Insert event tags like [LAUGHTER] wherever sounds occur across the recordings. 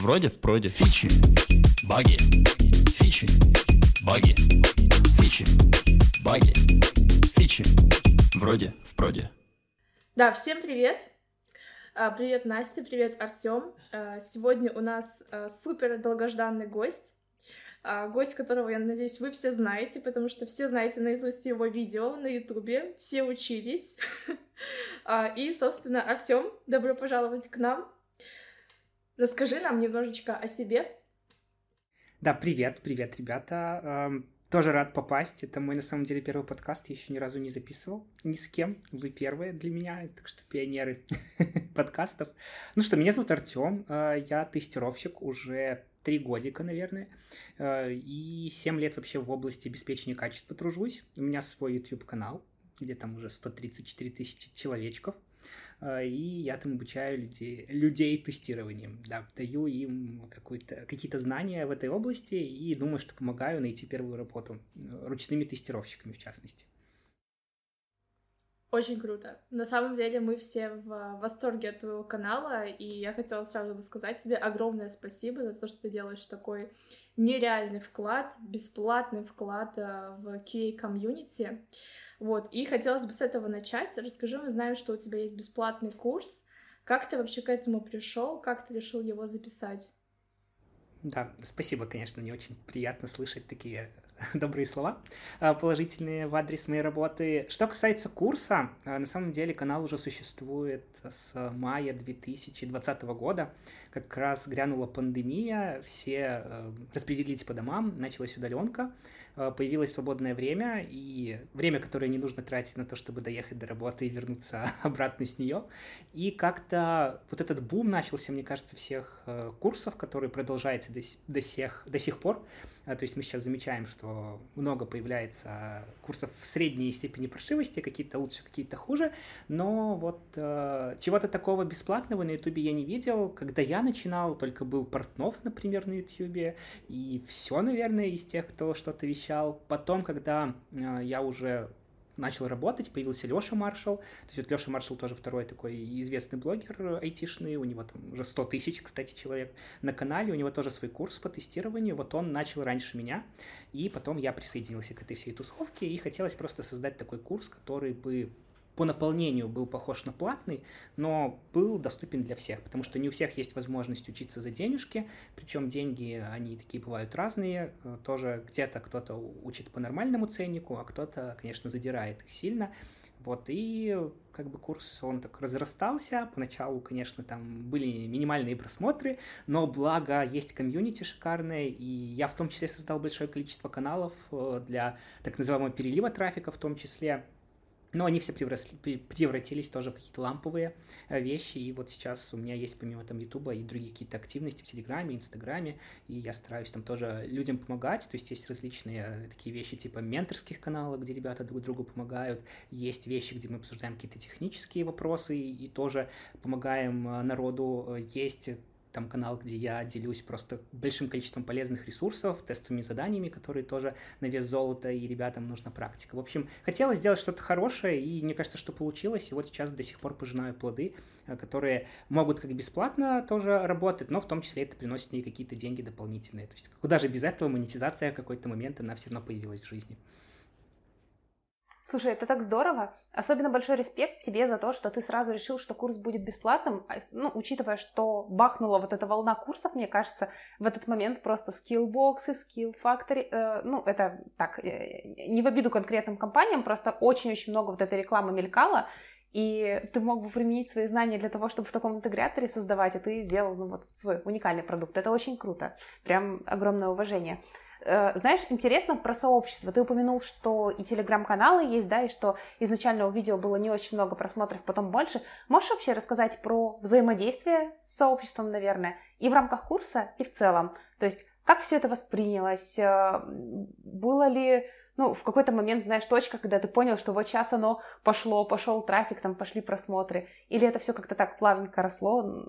Вроде в проде. Фичи. Баги. Фичи. Баги. Фичи. Баги. Фичи. Вроде в проде. Да, всем привет! А, Привет, Настя, привет, Артем. Сегодня у нас а, супер долгожданный гость. А, Гость, которого, я надеюсь, вы все знаете, потому что все знаете наизусть его видео на Ютубе, все учились. [LAUGHS] А, И, собственно, Артем, добро пожаловать к нам. Расскажи нам немножечко о себе. Да, привет, привет, ребята. Эм, Тоже рад попасть. Это мой, на самом деле, первый подкаст. Я еще ни разу не записывал ни с кем. Вы первые для меня, так что пионеры [LAUGHS] подкастов. Ну что, меня зовут Артем. Э, Я тестировщик уже три годика, наверное. Э, И семь лет вообще в области обеспечения качества тружусь. У меня свой YouTube-канал, где там уже 134 тысячи человечков. Э, И я там обучаю людей, людей тестированием. Да, даю им какие-то знания в этой области и думаю, что помогаю найти первую работу э, ручными тестировщиками, в частности. Очень круто. На самом деле мы все в восторге от твоего канала, и я хотела сразу бы сказать тебе огромное спасибо за то, что ты делаешь такой нереальный вклад, бесплатный вклад э, в QA-комьюнити. Вот, и хотелось бы с этого начать. Расскажи, мы знаем, что у тебя есть бесплатный курс. Как ты вообще к этому пришел? Как ты решил его записать? Да, спасибо, конечно, мне очень приятно слышать такие [LAUGHS] добрые слова а, положительные в адрес моей работы. Что касается курса, а, на самом деле канал уже существует с мая 2020 года. Как раз грянула пандемия, все э, распределились по домам, началась удаленка, появилось свободное время, и время, которое не нужно тратить на то, чтобы доехать до работы и вернуться [LAUGHS] обратно с нее. И как-то вот этот бум начался, мне кажется, всех э, курсов, который продолжается до, до, сих, до сих пор. А, То есть мы сейчас замечаем, что много появляется курсов в средней степени прошивости, какие-то лучше, какие-то хуже, но вот э, чего-то такого бесплатного на Ютубе я не видел. Когда я начинал, только был Портнов, например, на Ютубе, и все, наверное, из тех, кто что-то вещал. Потом, когда э, я уже начал работать, появился Леша Маршал. То есть вот Леша Маршал тоже второй такой известный блогер айтишный, у него там уже 100 тысяч, кстати, человек на канале, у него тоже свой курс по тестированию, вот он начал раньше меня, и потом я присоединился к этой всей тусовке, и хотелось просто создать такой курс, который бы по наполнению был похож на платный, но был доступен для всех, потому что не у всех есть возможность учиться за денежки, причем деньги, они такие бывают разные, э, тоже где-то кто-то учит по нормальному ценнику, а кто-то, конечно, задирает их сильно, вот, и как бы курс, он так разрастался, поначалу, конечно, там были минимальные просмотры, но благо есть комьюнити шикарное, и я в том числе создал большое количество каналов э, для так называемого перелива трафика в том числе, но они все превратились тоже в какие-то ламповые э, вещи, и вот сейчас у меня есть помимо там Ютуба и другие какие-то активности в Телеграме, Инстаграме, и я стараюсь там тоже людям помогать, то есть есть различные э, такие вещи типа менторских каналов, где ребята друг другу помогают, есть вещи, где мы обсуждаем какие-то технические вопросы и, тоже помогаем э, народу, есть там канал, где я делюсь просто большим количеством полезных ресурсов, тестовыми заданиями, которые тоже на вес золота, и ребятам нужна практика. В общем, хотелось сделать что-то хорошее, и мне кажется, что получилось, и вот сейчас до сих пор пожинаю плоды, э, которые могут как бесплатно тоже работать, но в том числе это приносит мне какие-то деньги дополнительные. То есть куда же без этого монетизация в какой-то момент, она все равно появилась в жизни. Слушай, это так здорово. Особенно большой респект тебе за то, что ты сразу решил, что курс будет бесплатным. А Ну, учитывая, что бахнула вот эта волна курсов, мне кажется, в этот момент просто скиллбоксы, скилл factory, э, ну, это так, э, не в обиду конкретным компаниям, просто очень-очень много вот этой рекламы мелькало, и ты мог бы применить свои знания для того, чтобы в таком интеграторе создавать, и ты сделал ну, вот свой уникальный продукт. Это очень круто. Прям огромное уважение. Э, Знаешь, интересно про сообщество. Ты упомянул, что и телеграм-каналы есть, да, и что изначально у видео было не очень много просмотров, потом больше. Можешь вообще рассказать про взаимодействие с сообществом, наверное, и в рамках курса, и в целом? То есть, как все это воспринялось? Э, Было ли, ну, в какой-то момент, знаешь, точка, когда ты понял, что вот сейчас оно пошло, пошел трафик, там пошли просмотры? Или это все как-то так плавненько росло?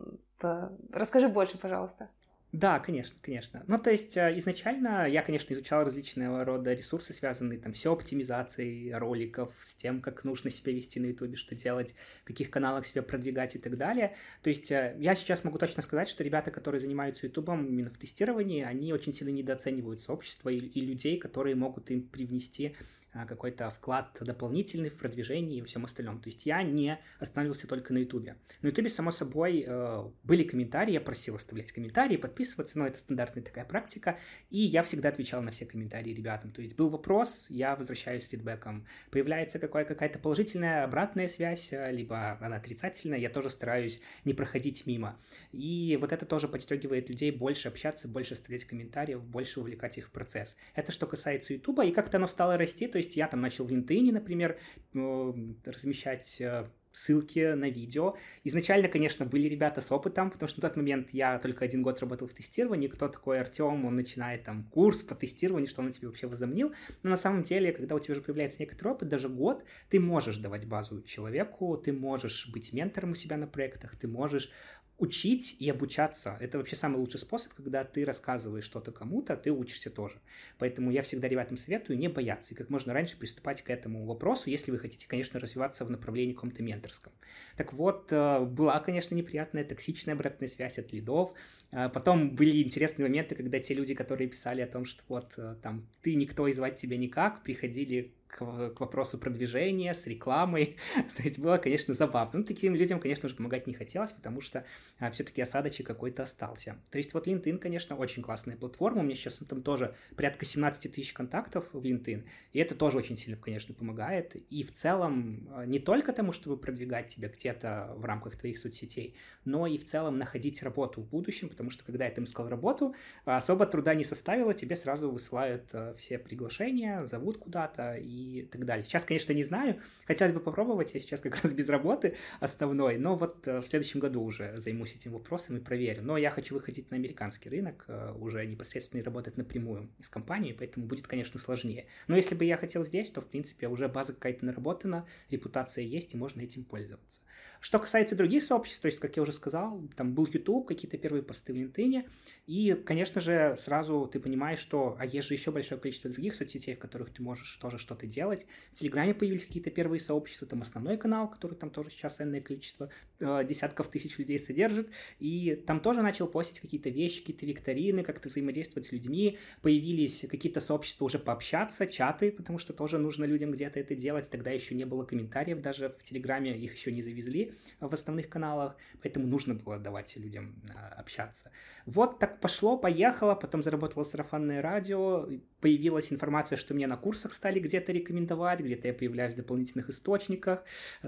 Расскажи больше, пожалуйста. Да, конечно, конечно. Ну, то есть э, изначально я, конечно, изучал различного рода ресурсы, связанные там с оптимизацией роликов, с тем, как нужно себя вести на Ютубе, что делать, в каких каналах себя продвигать и так далее. То есть э, я сейчас могу точно сказать, что ребята, которые занимаются Ютубом именно в тестировании, они очень сильно недооценивают сообщество и, и людей, которые могут им привнести какой-то вклад дополнительный в продвижение и всем остальном. То есть я не останавливался только на Ютубе. На Ютубе, само собой, э, были комментарии, я просил оставлять комментарии, подписываться, но это стандартная такая практика, и я всегда отвечал на все комментарии ребятам. То есть был вопрос, я возвращаюсь с фидбэком. Появляется какая- какая-то положительная обратная связь, э, либо она отрицательная, я тоже стараюсь не проходить мимо. И вот это тоже подстегивает людей больше общаться, больше оставлять комментариев, больше увлекать их в процесс. Это что касается Ютуба, и как-то оно стало расти, то есть я там начал в LinkedIn, например, размещать э, ссылки на видео. Изначально, конечно, были ребята с опытом, потому что на тот момент я только один год работал в тестировании. Кто такой Артем? Он начинает там курс по тестированию, что он тебе вообще возомнил. Но на самом деле, когда у тебя уже появляется некоторый опыт, даже год, ты можешь давать базу человеку, ты можешь быть ментором у себя на проектах, ты можешь учить и обучаться. Это вообще самый лучший способ, когда ты рассказываешь что-то кому-то, ты учишься тоже. Поэтому я всегда ребятам советую не бояться и как можно раньше приступать к этому вопросу, если вы хотите, конечно, развиваться в направлении каком-то менторском. Так вот, э, была, конечно, неприятная токсичная обратная связь от лидов. Э, потом были интересные моменты, когда те люди, которые писали о том, что вот э, там ты никто и звать тебя никак, приходили к, к вопросу продвижения, с рекламой. [LAUGHS] То есть было, конечно, забавно. Ну, таким людям, конечно же, помогать не хотелось, потому что а, все-таки осадочек какой-то остался. То есть вот LinkedIn, конечно, очень классная платформа. У меня сейчас там тоже порядка 17 тысяч контактов в LinkedIn, и это тоже очень сильно, конечно, помогает. И в целом а, не только тому, чтобы продвигать тебя где-то в рамках твоих соцсетей, но и в целом находить работу в будущем, потому что когда я там искал работу, особо труда не составило, тебе сразу высылают а, все приглашения, зовут куда-то, и и так далее. Сейчас, конечно, не знаю, хотелось бы попробовать, я сейчас как раз без работы основной, но вот э, в следующем году уже займусь этим вопросом и проверю. Но я хочу выходить на американский рынок, э, уже непосредственно работать напрямую с компанией, поэтому будет, конечно, сложнее. Но если бы я хотел здесь, то, в принципе, уже база какая-то наработана, репутация есть, и можно этим пользоваться. Что касается других сообществ, то есть, как я уже сказал, там был YouTube, какие-то первые посты в LinkedIn, и, конечно же, сразу ты понимаешь, что, а есть же еще большое количество других соцсетей, в которых ты можешь тоже что-то делать. В Телеграме появились какие-то первые сообщества, там основной канал, который там тоже сейчас энное количество э, десятков тысяч людей содержит, и там тоже начал постить какие-то вещи, какие-то викторины, как-то взаимодействовать с людьми, появились какие-то сообщества уже пообщаться, чаты, потому что тоже нужно людям где-то это делать, тогда еще не было комментариев даже в Телеграме, их еще не завезли, в основных каналах, поэтому нужно было давать людям а, общаться. Вот так пошло, поехало, потом заработало сарафанное радио, появилась информация, что меня на курсах стали где-то рекомендовать, где-то я появляюсь в дополнительных источниках,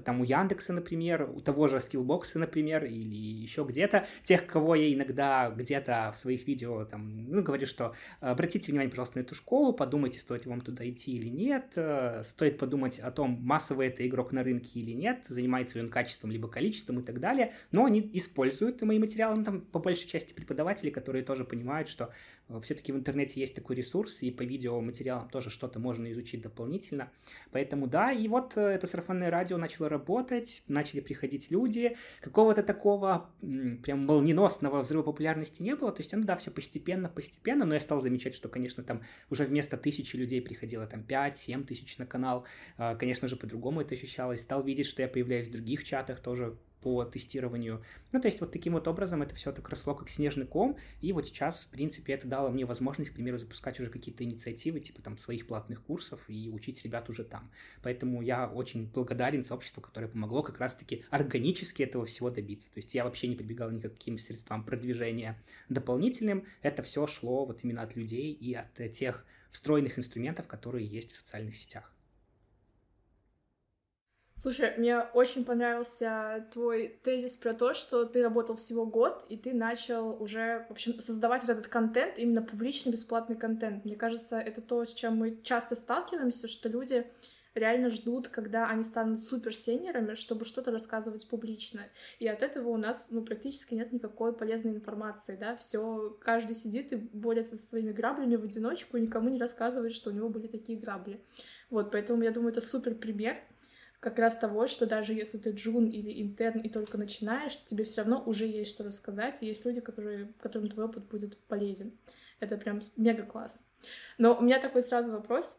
там у Яндекса, например, у того же Skillbox, например, или еще где-то, тех, кого я иногда где-то в своих видео там, ну, говорю, что обратите внимание, пожалуйста, на эту школу, подумайте, стоит вам туда идти или нет, э, стоит подумать о том, массовый это игрок на рынке или нет, занимается ли он качеством либо количеством и так далее, но они используют мои материалы, ну, там по большей части преподаватели, которые тоже понимают, что все-таки в интернете есть такой ресурс, и по видеоматериалам тоже что-то можно изучить дополнительно. Поэтому да, и вот э, это сарафанное радио начало работать, начали приходить люди, какого-то такого прям молниеносного взрыва популярности не было, то есть, ну да, все постепенно, постепенно, но я стал замечать, что, конечно, там уже вместо тысячи людей приходило там 5-7 тысяч на канал, а, конечно же, по-другому это ощущалось, стал видеть, что я появляюсь в других чатах, тоже по тестированию. Ну, то есть вот таким вот образом это все так росло, как снежный ком, и вот сейчас, в принципе, это дало мне возможность, к примеру, запускать уже какие-то инициативы, типа там своих платных курсов и учить ребят уже там. Поэтому я очень благодарен сообществу, которое помогло как раз-таки органически этого всего добиться. То есть я вообще не прибегал ни к каким средствам продвижения дополнительным, это все шло вот именно от людей и от тех встроенных инструментов, которые есть в социальных сетях. Слушай, мне очень понравился твой тезис про то, что ты работал всего год, и ты начал уже, в общем, создавать вот этот контент, именно публичный бесплатный контент. Мне кажется, это то, с чем мы часто сталкиваемся, что люди реально ждут, когда они станут суперсенерами, чтобы что-то рассказывать публично. И от этого у нас ну, практически нет никакой полезной информации, да, все, каждый сидит и борется со своими граблями в одиночку, и никому не рассказывает, что у него были такие грабли. Вот, поэтому я думаю, это супер пример как раз того, что даже если ты джун или интерн и только начинаешь, тебе все равно уже есть что рассказать, и есть люди, которые, которым твой опыт будет полезен. Это прям мега классно. Но у меня такой сразу вопрос.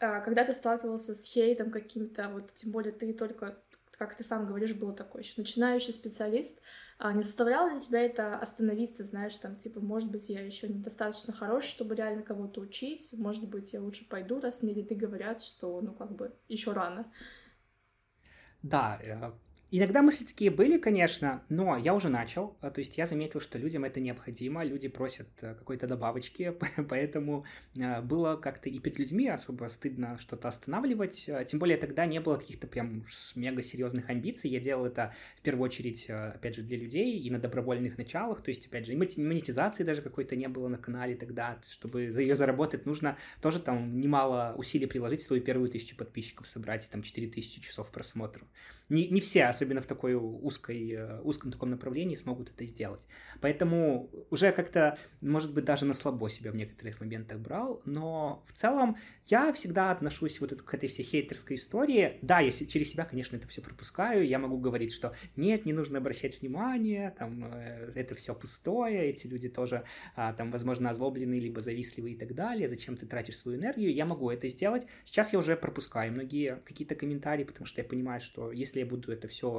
А, когда ты сталкивался с хейтом каким-то, вот тем более ты только, как ты сам говоришь, был такой еще начинающий специалист, а не заставляло ли тебя это остановиться, знаешь, там, типа, может быть, я еще недостаточно хорош, чтобы реально кого-то учить, может быть, я лучше пойду, раз мне ряды говорят, что, ну, как бы, еще рано. Да, Иногда мысли такие были, конечно, но я уже начал, э, то есть я заметил, что людям это необходимо, люди просят э, какой-то добавочки, [LAUGHS] поэтому было как-то и перед людьми особо стыдно что-то останавливать, тем более тогда не было каких-то прям мега серьезных амбиций, я делал это в первую очередь, опять же, для людей и на добровольных началах, то есть, опять же, и монетизации даже какой-то не было на канале тогда, чтобы за ее заработать нужно тоже там немало усилий приложить, свою первую тысячу подписчиков собрать и там 4000 часов просмотров. Не, не все, особенно в такой узкой, э, узком таком направлении, смогут это сделать. Поэтому уже как-то, может быть, даже на слабо себя в некоторых моментах брал, но в целом я всегда отношусь вот к этой всей хейтерской истории. Да, я через себя, конечно, это все пропускаю, я могу говорить, что нет, не нужно обращать внимание, там, э, это все пустое, эти люди тоже, а, там, возможно, озлобленные, либо завистливые и так далее, зачем ты тратишь свою энергию, я могу это сделать. Сейчас я уже пропускаю многие какие-то комментарии, потому что я понимаю, что если я буду это все,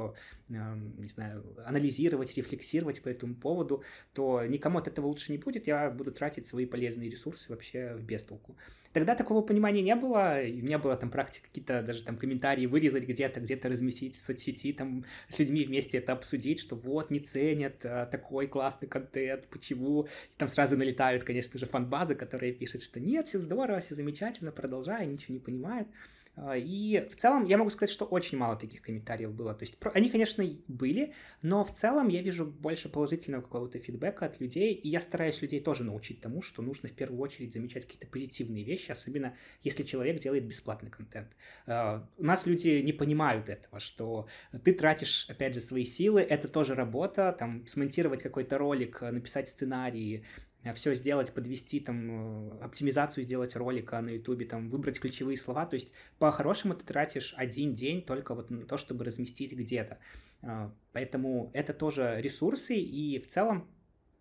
эм, не знаю, анализировать, рефлексировать по этому поводу, то никому от этого лучше не будет, я буду тратить свои полезные ресурсы вообще в бестолку. Тогда такого понимания не было, у меня была там практика какие-то даже там комментарии вырезать где-то, где-то разместить в соцсети, там с людьми вместе это обсудить, что вот, не ценят а, такой классный контент, почему? И там сразу налетают, конечно же, фан-базы, которые пишут, что нет, все здорово, все замечательно, продолжай, ничего не понимают. А, и в целом я могу сказать, что очень мало таких комментариев было. То есть они, конечно, были, но в целом я вижу больше положительного какого-то фидбэка от людей, и я стараюсь людей тоже научить тому, что нужно в первую очередь замечать какие-то позитивные вещи, особенно если человек делает бесплатный контент. А, у нас люди не понимают этого, что ты тратишь, опять же, свои силы, это тоже работа, там, смонтировать какой-то ролик, написать сценарий, Э, все сделать, подвести там э, оптимизацию сделать ролика на ютубе, там выбрать ключевые слова, то есть по-хорошему ты тратишь один день только вот на то, чтобы разместить где-то. Э, поэтому это тоже ресурсы, и в целом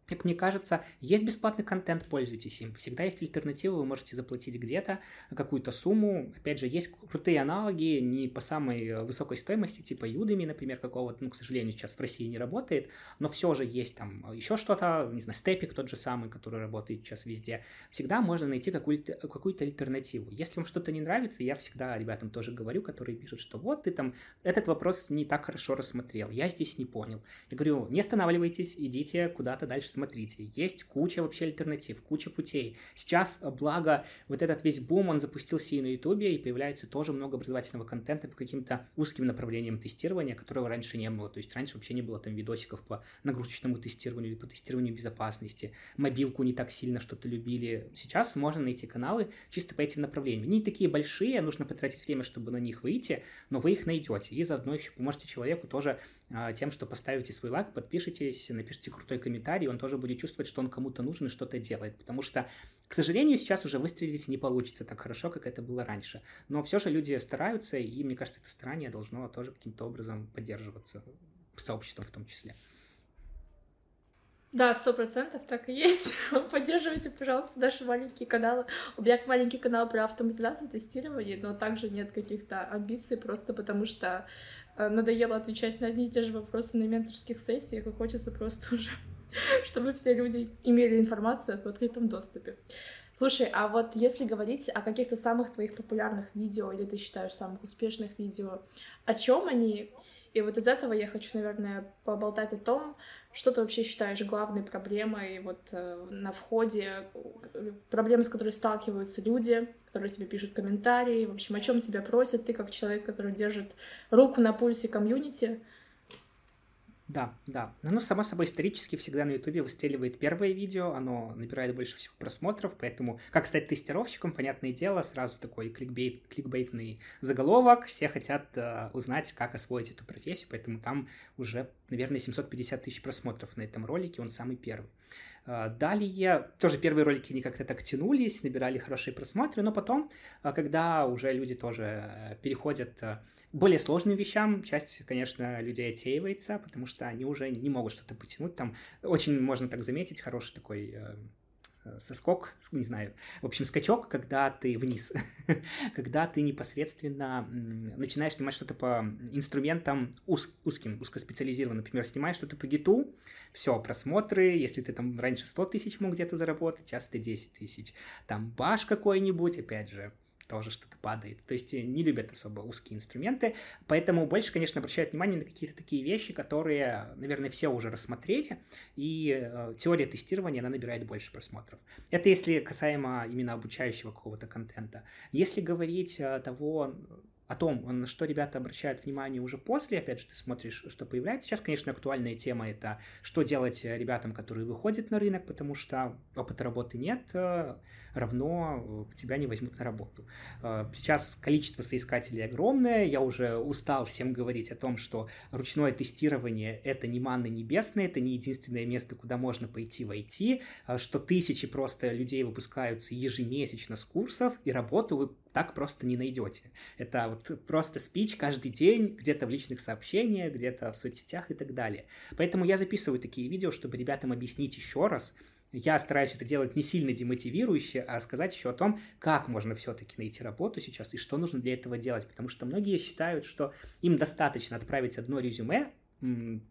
как мне кажется, есть бесплатный контент, пользуйтесь им. Всегда есть альтернативы, вы можете заплатить где-то какую-то сумму. Опять же, есть крутые аналоги, не по самой высокой стоимости, типа Udemy, например, какого-то, ну, к сожалению, сейчас в России не работает, но все же есть там еще что-то, не знаю, Степик тот же самый, который работает сейчас везде. Всегда можно найти какую-то какую альтернативу. Если вам что-то не нравится, я всегда ребятам тоже говорю, которые пишут, что вот ты там этот вопрос не так хорошо рассмотрел, я здесь не понял. Я говорю, не останавливайтесь, идите куда-то дальше смотрите. Есть куча вообще альтернатив, куча путей. Сейчас, э, благо, вот этот весь бум, он запустился и на Ютубе, и появляется тоже много образовательного контента по каким-то узким направлениям тестирования, которого раньше не было. То есть раньше вообще не было там видосиков по нагрузочному тестированию или по тестированию безопасности. Мобилку не так сильно что-то любили. Сейчас можно найти каналы чисто по этим направлениям. Не такие большие, нужно потратить время, чтобы на них выйти, но вы их найдете. И заодно еще поможете человеку тоже а, тем, что поставите свой лайк, подпишитесь, напишите крутой комментарий, он тоже будет чувствовать, что он кому-то нужен и что-то делает. Потому что, к сожалению, сейчас уже выстрелить не получится так хорошо, как это было раньше. Но все же люди стараются, и мне кажется, это старание должно тоже каким-то образом поддерживаться сообществом в том числе. Да, сто процентов так и есть. [LAUGHS] Поддерживайте, пожалуйста, наши маленькие каналы. У меня маленький канал про автоматизацию тестирования, но также нет каких-то амбиций, просто потому что Э, надоело отвечать на одни и те же вопросы на менторских сессиях, и хочется просто [LAUGHS] уже, [LAUGHS] чтобы все люди имели информацию в открытом доступе. Слушай, а вот если говорить о каких-то самых твоих популярных видео, или ты считаешь самых успешных видео, о чем они? И вот из этого я хочу, наверное, поболтать о том, что ты вообще считаешь главной проблемой вот э, на входе, проблемы, с которой сталкиваются люди, которые тебе пишут комментарии, в общем, о чем тебя просят, ты как человек, который держит руку на пульсе комьюнити, да, да. Ну, само собой, исторически всегда на Ютубе выстреливает первое видео, оно набирает больше всего просмотров, поэтому как стать тестировщиком, понятное дело, сразу такой кликбейт, кликбейтный заголовок, все хотят э, узнать, как освоить эту профессию, поэтому там уже, наверное, 750 тысяч просмотров на этом ролике, он самый первый. А, далее, тоже первые ролики, они как-то так тянулись, набирали хорошие просмотры, но потом, а, когда уже люди тоже переходят к более сложным вещам, часть, конечно, людей отсеивается, потому что они уже не могут что-то потянуть. Там очень можно так заметить хороший такой Э, соскок, не знаю, в общем, скачок, когда ты вниз, [LAUGHS] когда ты непосредственно начинаешь снимать что-то по инструментам уз, узким, узкоспециализированным, например, снимаешь что-то по гиту, все, просмотры, если ты там раньше 100 тысяч мог где-то заработать, сейчас ты 10 тысяч, там баш какой-нибудь, опять же, тоже что-то падает. То есть э, не любят особо узкие инструменты, поэтому больше, конечно, обращают внимание на какие-то такие вещи, которые, наверное, все уже рассмотрели, и э, теория тестирования, она набирает больше просмотров. Это если касаемо именно обучающего какого-то контента. Если говорить э, того, о том, на что ребята обращают внимание уже после, опять же, ты смотришь, что появляется. Сейчас, конечно, актуальная тема это, что делать ребятам, которые выходят на рынок, потому что опыта работы нет, э, равно э, тебя не возьмут на работу. Э, сейчас количество соискателей огромное, я уже устал всем говорить о том, что ручное тестирование — это не манна небесная, это не единственное место, куда можно пойти войти, что тысячи просто людей выпускаются ежемесячно с курсов, и работу вы так просто не найдете. Это вот просто спич каждый день, где-то в личных сообщениях, где-то в соцсетях и так далее. Поэтому я записываю такие видео, чтобы ребятам объяснить еще раз, я стараюсь это делать не сильно демотивирующе, а сказать еще о том, как можно все-таки найти работу сейчас и что нужно для этого делать. Потому что многие считают, что им достаточно отправить одно резюме,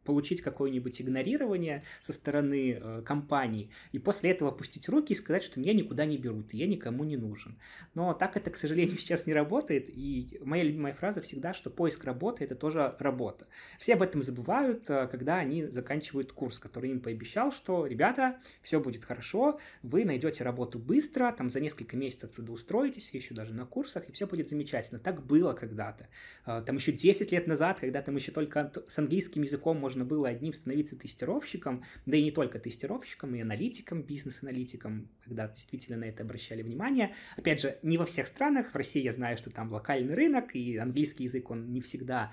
получить какое-нибудь игнорирование со стороны э, компании и после этого опустить руки и сказать, что меня никуда не берут, и я никому не нужен. Но так это, к сожалению, [LAUGHS] сейчас не работает, и моя любимая фраза всегда, что поиск работы – это тоже работа. Все об этом забывают, э, когда они заканчивают курс, который им пообещал, что, ребята, все будет хорошо, вы найдете работу быстро, там за несколько месяцев трудоустроитесь, еще даже на курсах, и все будет замечательно. Так было когда-то. Э, там еще 10 лет назад, когда там еще только с английским английским языком можно было одним становиться тестировщиком, да и не только тестировщиком, и аналитиком, бизнес-аналитиком, когда действительно на это обращали внимание. Опять же, не во всех странах, в России я знаю, что там локальный рынок, и английский язык, он не всегда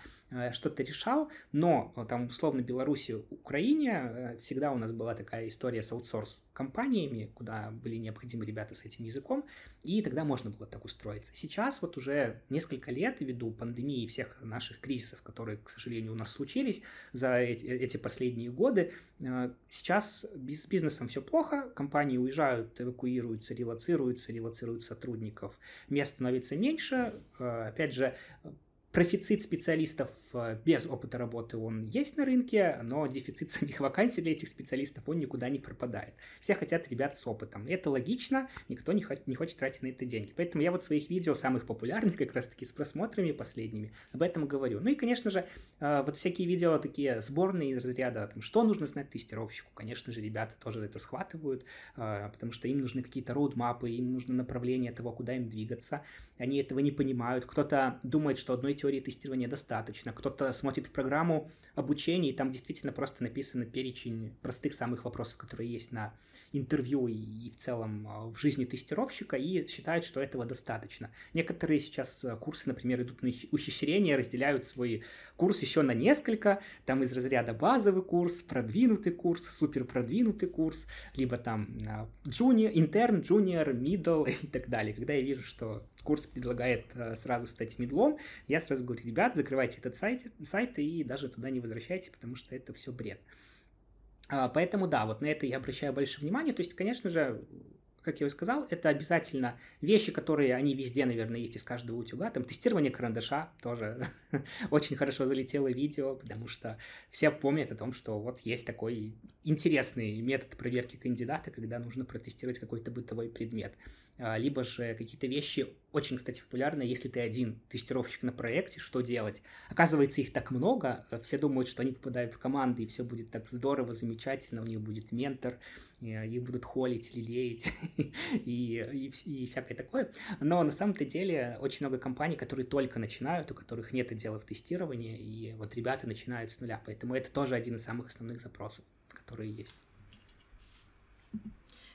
что-то решал, но э, там, условно, Беларуси, Украине э, всегда у нас была такая история с аутсорс-компаниями, куда были необходимы ребята с этим языком, и тогда можно было так устроиться. Сейчас вот уже несколько лет, ввиду пандемии и всех наших кризисов, которые, к сожалению, у нас случились, за эти, эти последние годы. Э, сейчас с бизнесом все плохо, компании уезжают, эвакуируются, релацируются, релацируют сотрудников, мест становится меньше. Э, опять же, профицит специалистов без опыта работы, он есть на рынке, но дефицит самих вакансий для этих специалистов, он никуда не пропадает. Все хотят ребят с опытом. Это логично, никто не, не хочет тратить на это деньги. Поэтому я вот в своих видео, самых популярных как раз-таки с просмотрами последними, об этом говорю. Ну и, конечно же, э, вот всякие видео такие сборные из разряда, там, что нужно знать тестировщику. Конечно же, ребята тоже это схватывают, э, потому что им нужны какие-то роудмапы, им нужно направление того, куда им двигаться. Они этого не понимают. Кто-то думает, что одной теории тестирования достаточно. Кто-то смотрит в программу обучения, и там действительно просто написано перечень простых самых вопросов, которые есть на интервью и, и в целом а, в жизни тестировщика, и считают, что этого достаточно. Некоторые сейчас а, курсы, например, идут на ухищрение, разделяют свой курс еще на несколько, там из разряда базовый курс, продвинутый курс, супер продвинутый курс, либо там junior, интерн, junior, [LAUGHS] middle и так далее. Когда я вижу, что курс предлагает э, сразу стать медлом, я сразу говорю, ребят, закрывайте этот сайт, сайт и даже туда не возвращайтесь, потому что это все бред. А, поэтому да, вот на это я обращаю больше внимания. То есть, конечно же, как я уже сказал, это обязательно вещи, которые они везде, наверное, есть из каждого утюга. Там тестирование карандаша тоже [LAUGHS] очень хорошо залетело видео, потому что все помнят о том, что вот есть такой интересный метод проверки кандидата, когда нужно протестировать какой-то бытовой предмет. А, либо же какие-то вещи очень, кстати, популярны, если ты один тестировщик на проекте, что делать? Оказывается, их так много, все думают, что они попадают в команды, и все будет так здорово, замечательно, у них будет ментор, их будут холить, лелеять [LAUGHS] и, и, и всякое такое. Но на самом-то деле очень много компаний, которые только начинают, у которых нет дела в тестировании, и вот ребята начинают с нуля, поэтому это тоже один из самых основных запросов, которые есть.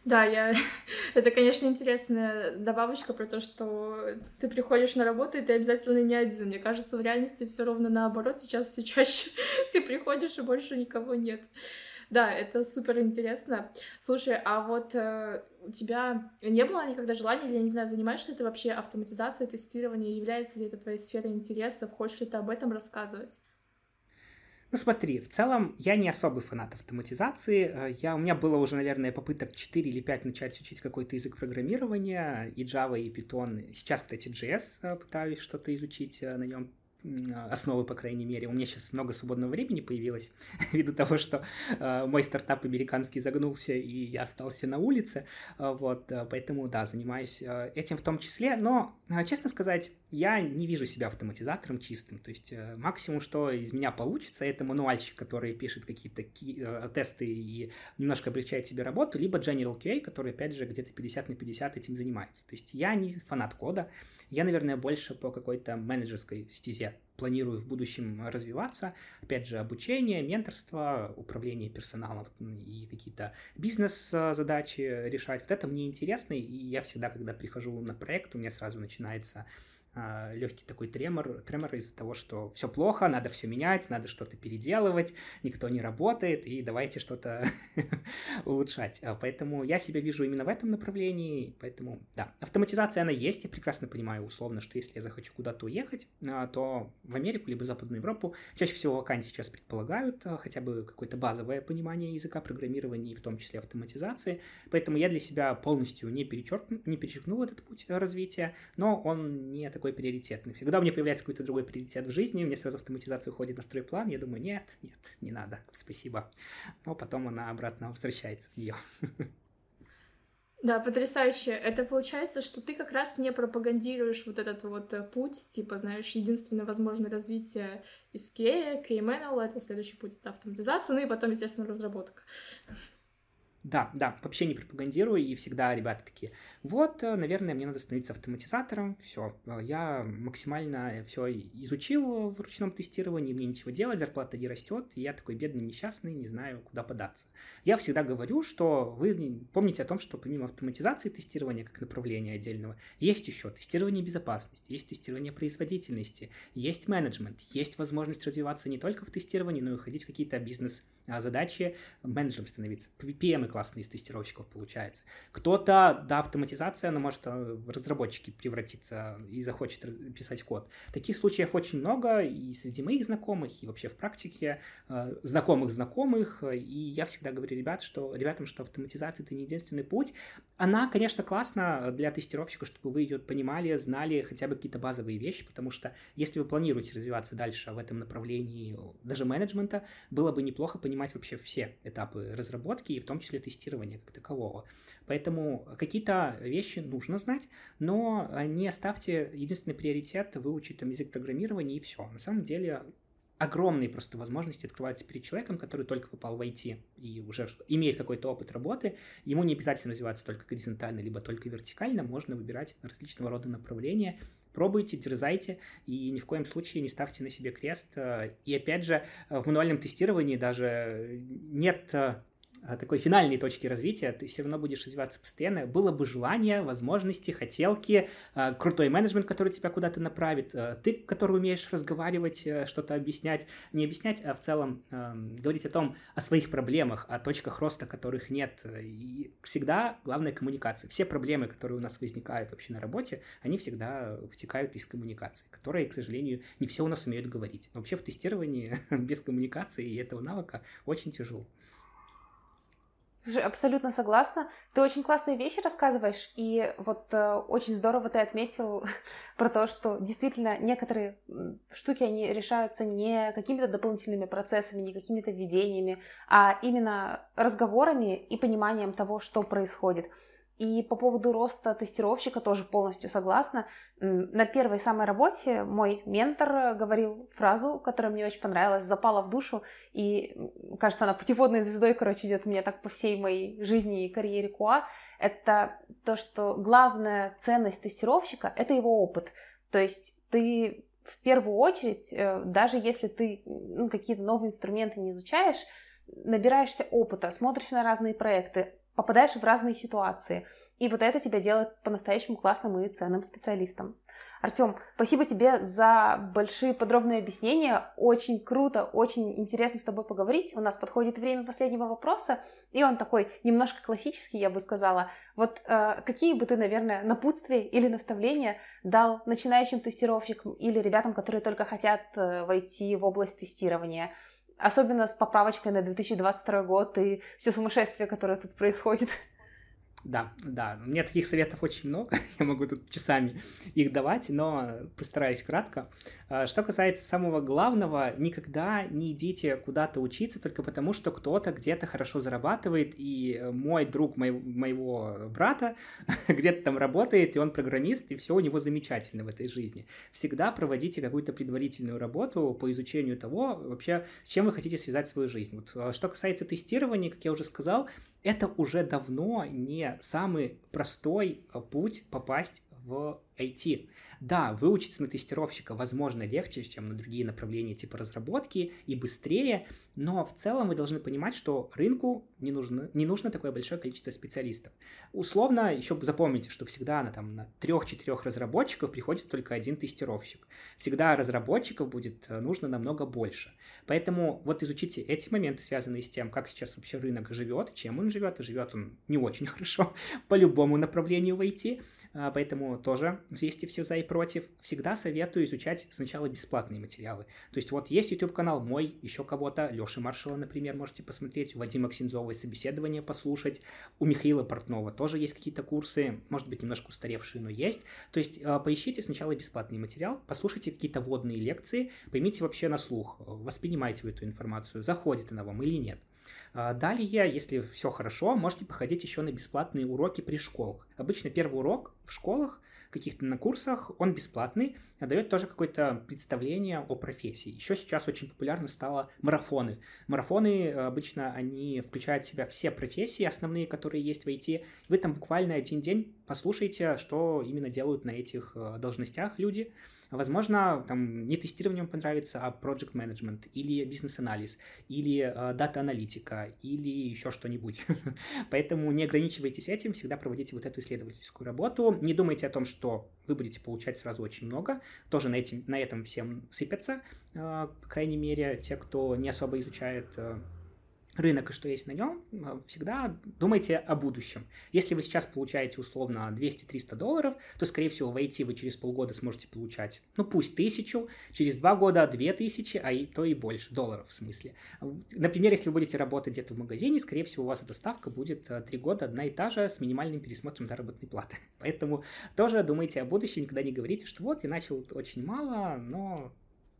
Да, я... [LAUGHS] это, конечно, интересная добавочка про то, что ты приходишь на работу, и ты обязательно не один. Мне кажется, в реальности все ровно наоборот. Сейчас все [LAUGHS] чаще ты приходишь, и больше никого нет. Да, это супер интересно. Слушай, а вот э, у тебя не было никогда желания, или, я не знаю, занимаешься ты вообще автоматизацией тестирования, является ли это твоей сферой интересов, хочешь ли ты об этом рассказывать? Ну смотри, в целом я не особый фанат автоматизации. Э, я, у меня было уже, наверное, попыток 4 или 5 начать учить какой-то язык программирования, и Java, и Python. Сейчас, кстати, JS э, пытаюсь что-то изучить э, на нем основы, по крайней мере. У меня сейчас много свободного времени появилось, [LAUGHS] ввиду того, что э, мой стартап американский загнулся, и я остался на улице. Э, вот, э, поэтому, да, занимаюсь э, этим в том числе. Но, э, честно сказать, я не вижу себя автоматизатором чистым. То есть э, максимум, что из меня получится, это мануальщик, который пишет какие-то ки- э, тесты и немножко облегчает себе работу, либо General QA, который, опять же, где-то 50 на 50 этим занимается. То есть я не фанат кода, я, наверное, больше по какой-то менеджерской стезе планирую в будущем развиваться. Опять же, обучение, менторство, управление персоналом и какие-то бизнес-задачи решать. Вот это мне интересно, и я всегда, когда прихожу на проект, у меня сразу начинается легкий такой тремор, тремор из-за того, что все плохо, надо все менять, надо что-то переделывать, никто не работает, и давайте что-то [LAUGHS] улучшать. А, поэтому я себя вижу именно в этом направлении, поэтому, да, автоматизация, она есть, я прекрасно понимаю условно, что если я захочу куда-то уехать, а, то в Америку либо Западную Европу, чаще всего вакансии сейчас предполагают хотя бы какое-то базовое понимание языка программирования, в том числе автоматизации, поэтому я для себя полностью не, перечеркну, не перечеркнул этот путь развития, но он не такой такой приоритетный. Всегда у меня появляется какой-то другой приоритет в жизни, у меня сразу автоматизация уходит на второй план, я думаю, нет, нет, не надо, спасибо. Но потом она обратно возвращается в нее. Да, потрясающе. Это получается, что ты как раз не пропагандируешь вот этот вот э, путь, типа, знаешь, единственное возможное развитие из Кея, KML, это следующий путь, это автоматизация, ну и потом, естественно, разработка. Да, да, вообще не пропагандирую, и всегда ребята такие, вот, э, наверное, мне надо становиться автоматизатором, все, э, я максимально все изучил в ручном тестировании, мне ничего делать, зарплата не растет, и я такой бедный, несчастный, не знаю, куда податься. Я всегда говорю, что вы помните о том, что помимо автоматизации тестирования как направления отдельного, есть еще тестирование безопасности, есть тестирование производительности, есть менеджмент, есть возможность развиваться не только в тестировании, но и уходить в какие-то бизнес-задачи, менеджером становиться, PM классный из тестировщиков получается. Кто-то, да, автоматизация, она может э, в разработчики превратиться и захочет писать код. Таких случаев очень много и среди моих знакомых, и вообще в практике э, знакомых знакомых. И я всегда говорю ребят, что, ребятам, что автоматизация это не единственный путь. Она, конечно, классна для тестировщика, чтобы вы ее понимали, знали хотя бы какие-то базовые вещи, потому что если вы планируете развиваться дальше в этом направлении, даже менеджмента, было бы неплохо понимать вообще все этапы разработки, и в том числе тестирования как такового. Поэтому какие-то вещи нужно знать, но не ставьте единственный приоритет выучить там язык программирования и все. На самом деле огромные просто возможности открываются перед человеком, который только попал в IT и уже имеет какой-то опыт работы. Ему не обязательно развиваться только горизонтально, либо только вертикально. Можно выбирать различного рода направления. Пробуйте, дерзайте и ни в коем случае не ставьте на себе крест. И опять же, в мануальном тестировании даже нет такой финальной точки развития, ты все равно будешь развиваться постоянно. Было бы желание, возможности, хотелки, а, крутой менеджмент, который тебя куда-то направит, а, ты, который умеешь разговаривать, э, что-то объяснять, не объяснять, а в целом говорить о том, о своих проблемах, о точках роста, которых нет. И всегда главная коммуникация. Все проблемы, которые у нас возникают вообще на работе, они всегда вытекают из коммуникации, которые, к сожалению, не все у нас умеют говорить. Вообще в тестировании [LAUGHS] без коммуникации и этого навыка очень тяжело. Слушай, абсолютно согласна. Ты очень классные вещи рассказываешь, и вот э, очень здорово ты отметил [LAUGHS] про то, что действительно некоторые штуки, они решаются не какими-то дополнительными процессами, не какими-то введениями, а именно разговорами и пониманием того, что происходит. И по поводу роста тестировщика тоже полностью согласна. На первой самой работе мой ментор говорил фразу, которая мне очень понравилась, запала в душу, и, кажется, она путеводной звездой, короче, идет у меня так по всей моей жизни и карьере КУА. Это то, что главная ценность тестировщика — это его опыт. То есть ты в первую очередь, э, даже если ты ну, какие-то новые инструменты не изучаешь, набираешься опыта, смотришь на разные проекты, попадаешь в разные ситуации. И вот это тебя делает по-настоящему классным и ценным специалистом. Артем, спасибо тебе за большие подробные объяснения. Очень круто, очень интересно с тобой поговорить. У нас подходит время последнего вопроса, и он такой немножко классический, я бы сказала. Вот э, какие бы ты, наверное, напутствия или наставления дал начинающим тестировщикам или ребятам, которые только хотят э, войти в область тестирования? Особенно с поправочкой на 2022 год и все сумасшествие, которое тут происходит. [LAUGHS] Да, да, у меня таких советов очень много, [LAUGHS] я могу тут часами их давать, но постараюсь кратко. А, что касается самого главного, никогда не идите куда-то учиться только потому, что кто-то где-то хорошо зарабатывает, и мой друг моего, моего брата [LAUGHS] где-то там работает, и он программист, и все у него замечательно в этой жизни. Всегда проводите какую-то предварительную работу по изучению того, вообще, с чем вы хотите связать свою жизнь. Вот, а, что касается тестирования, как я уже сказал, это уже давно не самый простой э, путь попасть в IT. Да, выучиться на тестировщика, возможно, легче, чем на другие направления типа разработки и быстрее, но в целом вы должны понимать, что рынку не нужно, не нужно такое большое количество специалистов. Условно, еще запомните, что всегда на, там, на трех-четырех разработчиков приходится только один тестировщик. Всегда разработчиков будет э, нужно намного больше. Поэтому вот изучите эти моменты, связанные с тем, как сейчас вообще рынок живет, чем он живет, и живет он не очень [LAUGHS] хорошо по любому направлению в IT, а, поэтому тоже и все за и против. Всегда советую изучать сначала бесплатные материалы. То есть вот есть YouTube-канал мой, еще кого-то, Леши Маршала, например, можете посмотреть, у Вадима Ксензова собеседование послушать, у Михаила Портнова тоже есть какие-то курсы, может быть, немножко устаревшие, но есть. То есть а, поищите сначала бесплатный материал, послушайте какие-то вводные лекции, поймите вообще на слух, воспринимайте вы эту информацию, заходит она вам или нет. А, далее, если все хорошо, можете походить еще на бесплатные уроки при школах. Обычно первый урок в школах каких-то на курсах, он бесплатный, дает тоже какое-то представление о профессии. Еще сейчас очень популярно стало марафоны. Марафоны э, обычно, они включают в себя все профессии основные, которые есть в IT. Вы там буквально один день послушайте, что именно делают на этих э, должностях люди, Возможно, там не тестирование вам понравится, а project management, или бизнес-анализ, или э, дата-аналитика, или еще что-нибудь. [LAUGHS] Поэтому не ограничивайтесь этим, всегда проводите вот эту исследовательскую работу. Не думайте о том, что вы будете получать сразу очень много. Тоже на, этим, на этом всем сыпятся, э, по крайней мере, те, кто не особо изучает рынок и что есть на нем, э, всегда думайте о будущем. Если вы сейчас получаете условно 200-300 долларов, то, скорее всего, в IT вы через полгода сможете получать, ну пусть тысячу, через два года две тысячи, а и то и больше, долларов в смысле. Например, если вы будете работать где-то в магазине, скорее всего, у вас эта ставка будет э, три года одна и та же с минимальным пересмотром заработной платы. [LAUGHS] Поэтому тоже думайте о будущем, никогда не говорите, что вот я начал очень мало, но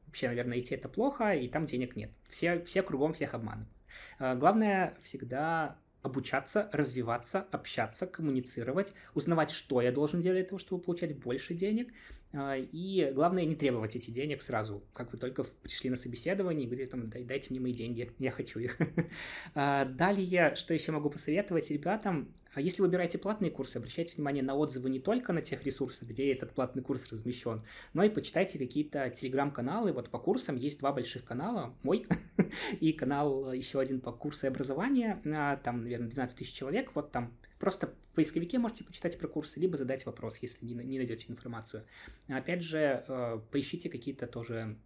вообще, наверное, IT это плохо, и там денег нет. Все, все кругом всех обманывают. Э, главное всегда обучаться, развиваться, общаться, коммуницировать, узнавать, что я должен делать для того, чтобы получать больше денег. Э, и главное, не требовать эти денег сразу. Как вы только пришли на собеседование и говорите, там, дайте мне мои деньги, я хочу их. Э, [LAUGHS] далее, что еще могу посоветовать ребятам, а если выбираете платные курсы, обращайте внимание на отзывы не только на тех ресурсах, где этот платный курс размещен, но и почитайте какие-то телеграм-каналы. Вот по курсам есть два больших канала, мой [LAUGHS] и канал еще один по курсу образования, а, там, наверное, 12 тысяч человек, вот там Просто в поисковике можете почитать про курсы, либо задать вопрос, если не, не найдете информацию. Опять же, э, поищите какие-то тоже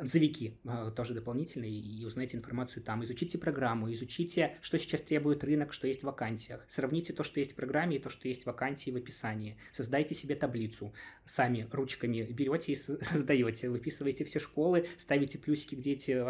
отзывики а, тоже дополнительные и узнаете информацию там. Изучите программу, изучите, что сейчас требует рынок, что есть в вакансиях. Сравните то, что есть в программе, и то, что есть в вакансии в описании. Создайте себе таблицу. Сами ручками берете и [LAUGHS] создаете. Выписываете все школы, ставите плюсики, где эти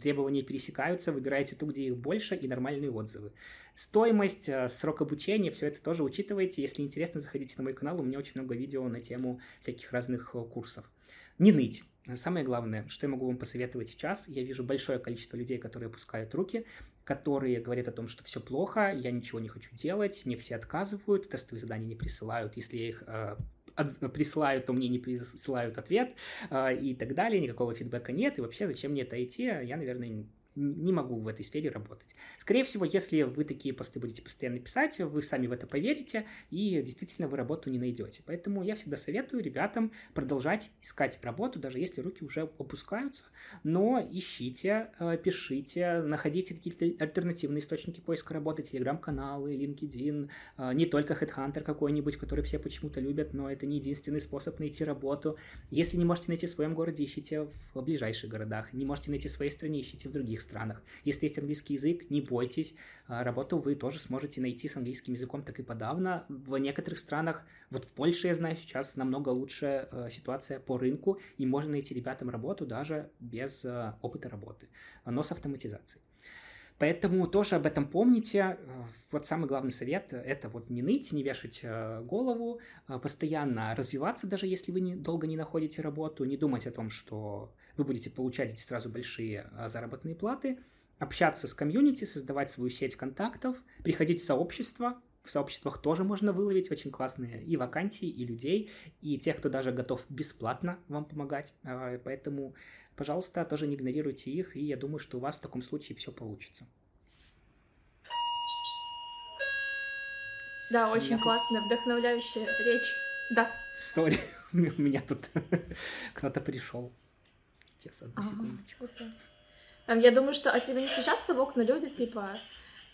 требования пересекаются, выбираете ту, где их больше, и нормальные отзывы. Стоимость, а, срок обучения, все это тоже учитывайте. Если интересно, заходите на мой канал, у меня очень много видео на тему всяких разных курсов. Не ныть Самое главное, что я могу вам посоветовать сейчас, я вижу большое количество людей, которые опускают руки, которые говорят о том, что все плохо, я ничего не хочу делать, мне все отказывают, тестовые задания не присылают, если я их э, присылают, то мне не присылают ответ э, и так далее, никакого фидбэка нет, и вообще зачем мне это идти, я, наверное, не могу в этой сфере работать. Скорее всего, если вы такие посты будете постоянно писать, вы сами в это поверите, и действительно вы работу не найдете. Поэтому я всегда советую ребятам продолжать искать работу, даже если руки уже опускаются, но ищите, э, пишите, находите какие-то альтернативные источники поиска работы, телеграм-каналы, LinkedIn, э, не только Headhunter какой-нибудь, который все почему-то любят, но это не единственный способ найти работу. Если не можете найти в своем городе, ищите в ближайших городах. Не можете найти в своей стране, ищите в других странах. Если есть английский язык, не бойтесь. А, работу вы тоже сможете найти с английским языком так и подавно. В некоторых странах, вот в Польше, я знаю, сейчас намного лучше э, ситуация по рынку, и можно найти ребятам работу даже без э, опыта работы, но с автоматизацией. Поэтому тоже об этом помните. Э, вот самый главный совет – это вот не ныть, не вешать э, голову, э, постоянно развиваться, даже если вы долго не находите работу, не думать о том, что вы будете получать эти сразу большие заработные платы, общаться с комьюнити, создавать свою сеть контактов, приходить в сообщество, в сообществах тоже можно выловить очень классные и вакансии, и людей, и тех, кто даже готов бесплатно вам помогать. Поэтому пожалуйста, тоже не игнорируйте их, и я думаю, что у вас в таком случае все получится. Да, очень меня классная, тут... вдохновляющая речь. Да. Сори, [LAUGHS] у меня тут [LAUGHS] кто-то пришел. Сейчас, одну ага, секундочку. Я думаю, что от тебя не стучатся в окна люди, типа,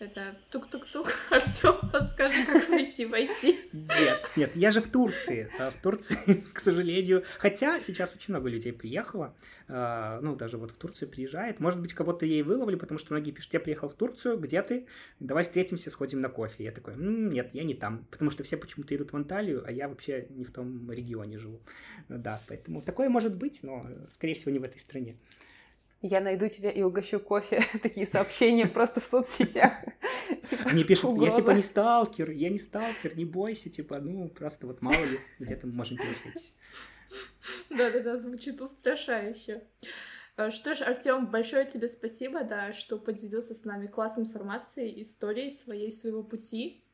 это тук-тук-тук, [LAUGHS] Артем, подскажи, как войти, войти. Нет, нет, я же в Турции. А в Турции, [LAUGHS] к сожалению, хотя сейчас очень много людей приехало, а, ну, даже вот в Турцию приезжает. Может быть, кого-то ей выловили, потому что многие пишут, я приехал в Турцию, где ты? Давай встретимся, сходим на кофе. Я такой, нет, я не там, потому что все почему-то идут в Анталию, а я вообще не в том регионе живу. Да, поэтому такое может быть, но, скорее всего, не в этой стране я найду тебя и угощу кофе. [LAUGHS] Такие сообщения просто в соцсетях. [LAUGHS] Типа, Они пишут, я типа не сталкер, я не сталкер, не бойся, типа, ну, просто вот мало ли, где-то мы можем пересечься. Да-да-да, звучит устрашающе. А, что ж, Артем, большое тебе спасибо, да, что поделился с нами классной информацией, историей своей, своего пути.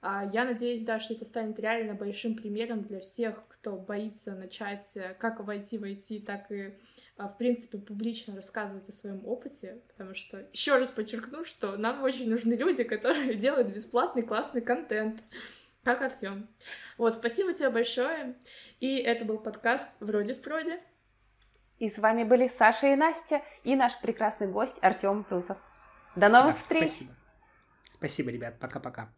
А, я надеюсь, да, что это станет реально большим примером для всех, кто боится начать э, как войти в IT, так и, а, в принципе, публично рассказывать о своем опыте, потому что, еще раз подчеркну, что нам очень нужны люди, которые [LAUGHS] делают бесплатный классный контент, как Артем. Вот, спасибо тебе большое. И это был подкаст «Вроде в проде». И с вами были Саша и Настя, и наш прекрасный гость Артем Прусов. До новых да, встреч! Спасибо. Спасибо, ребят. Пока-пока.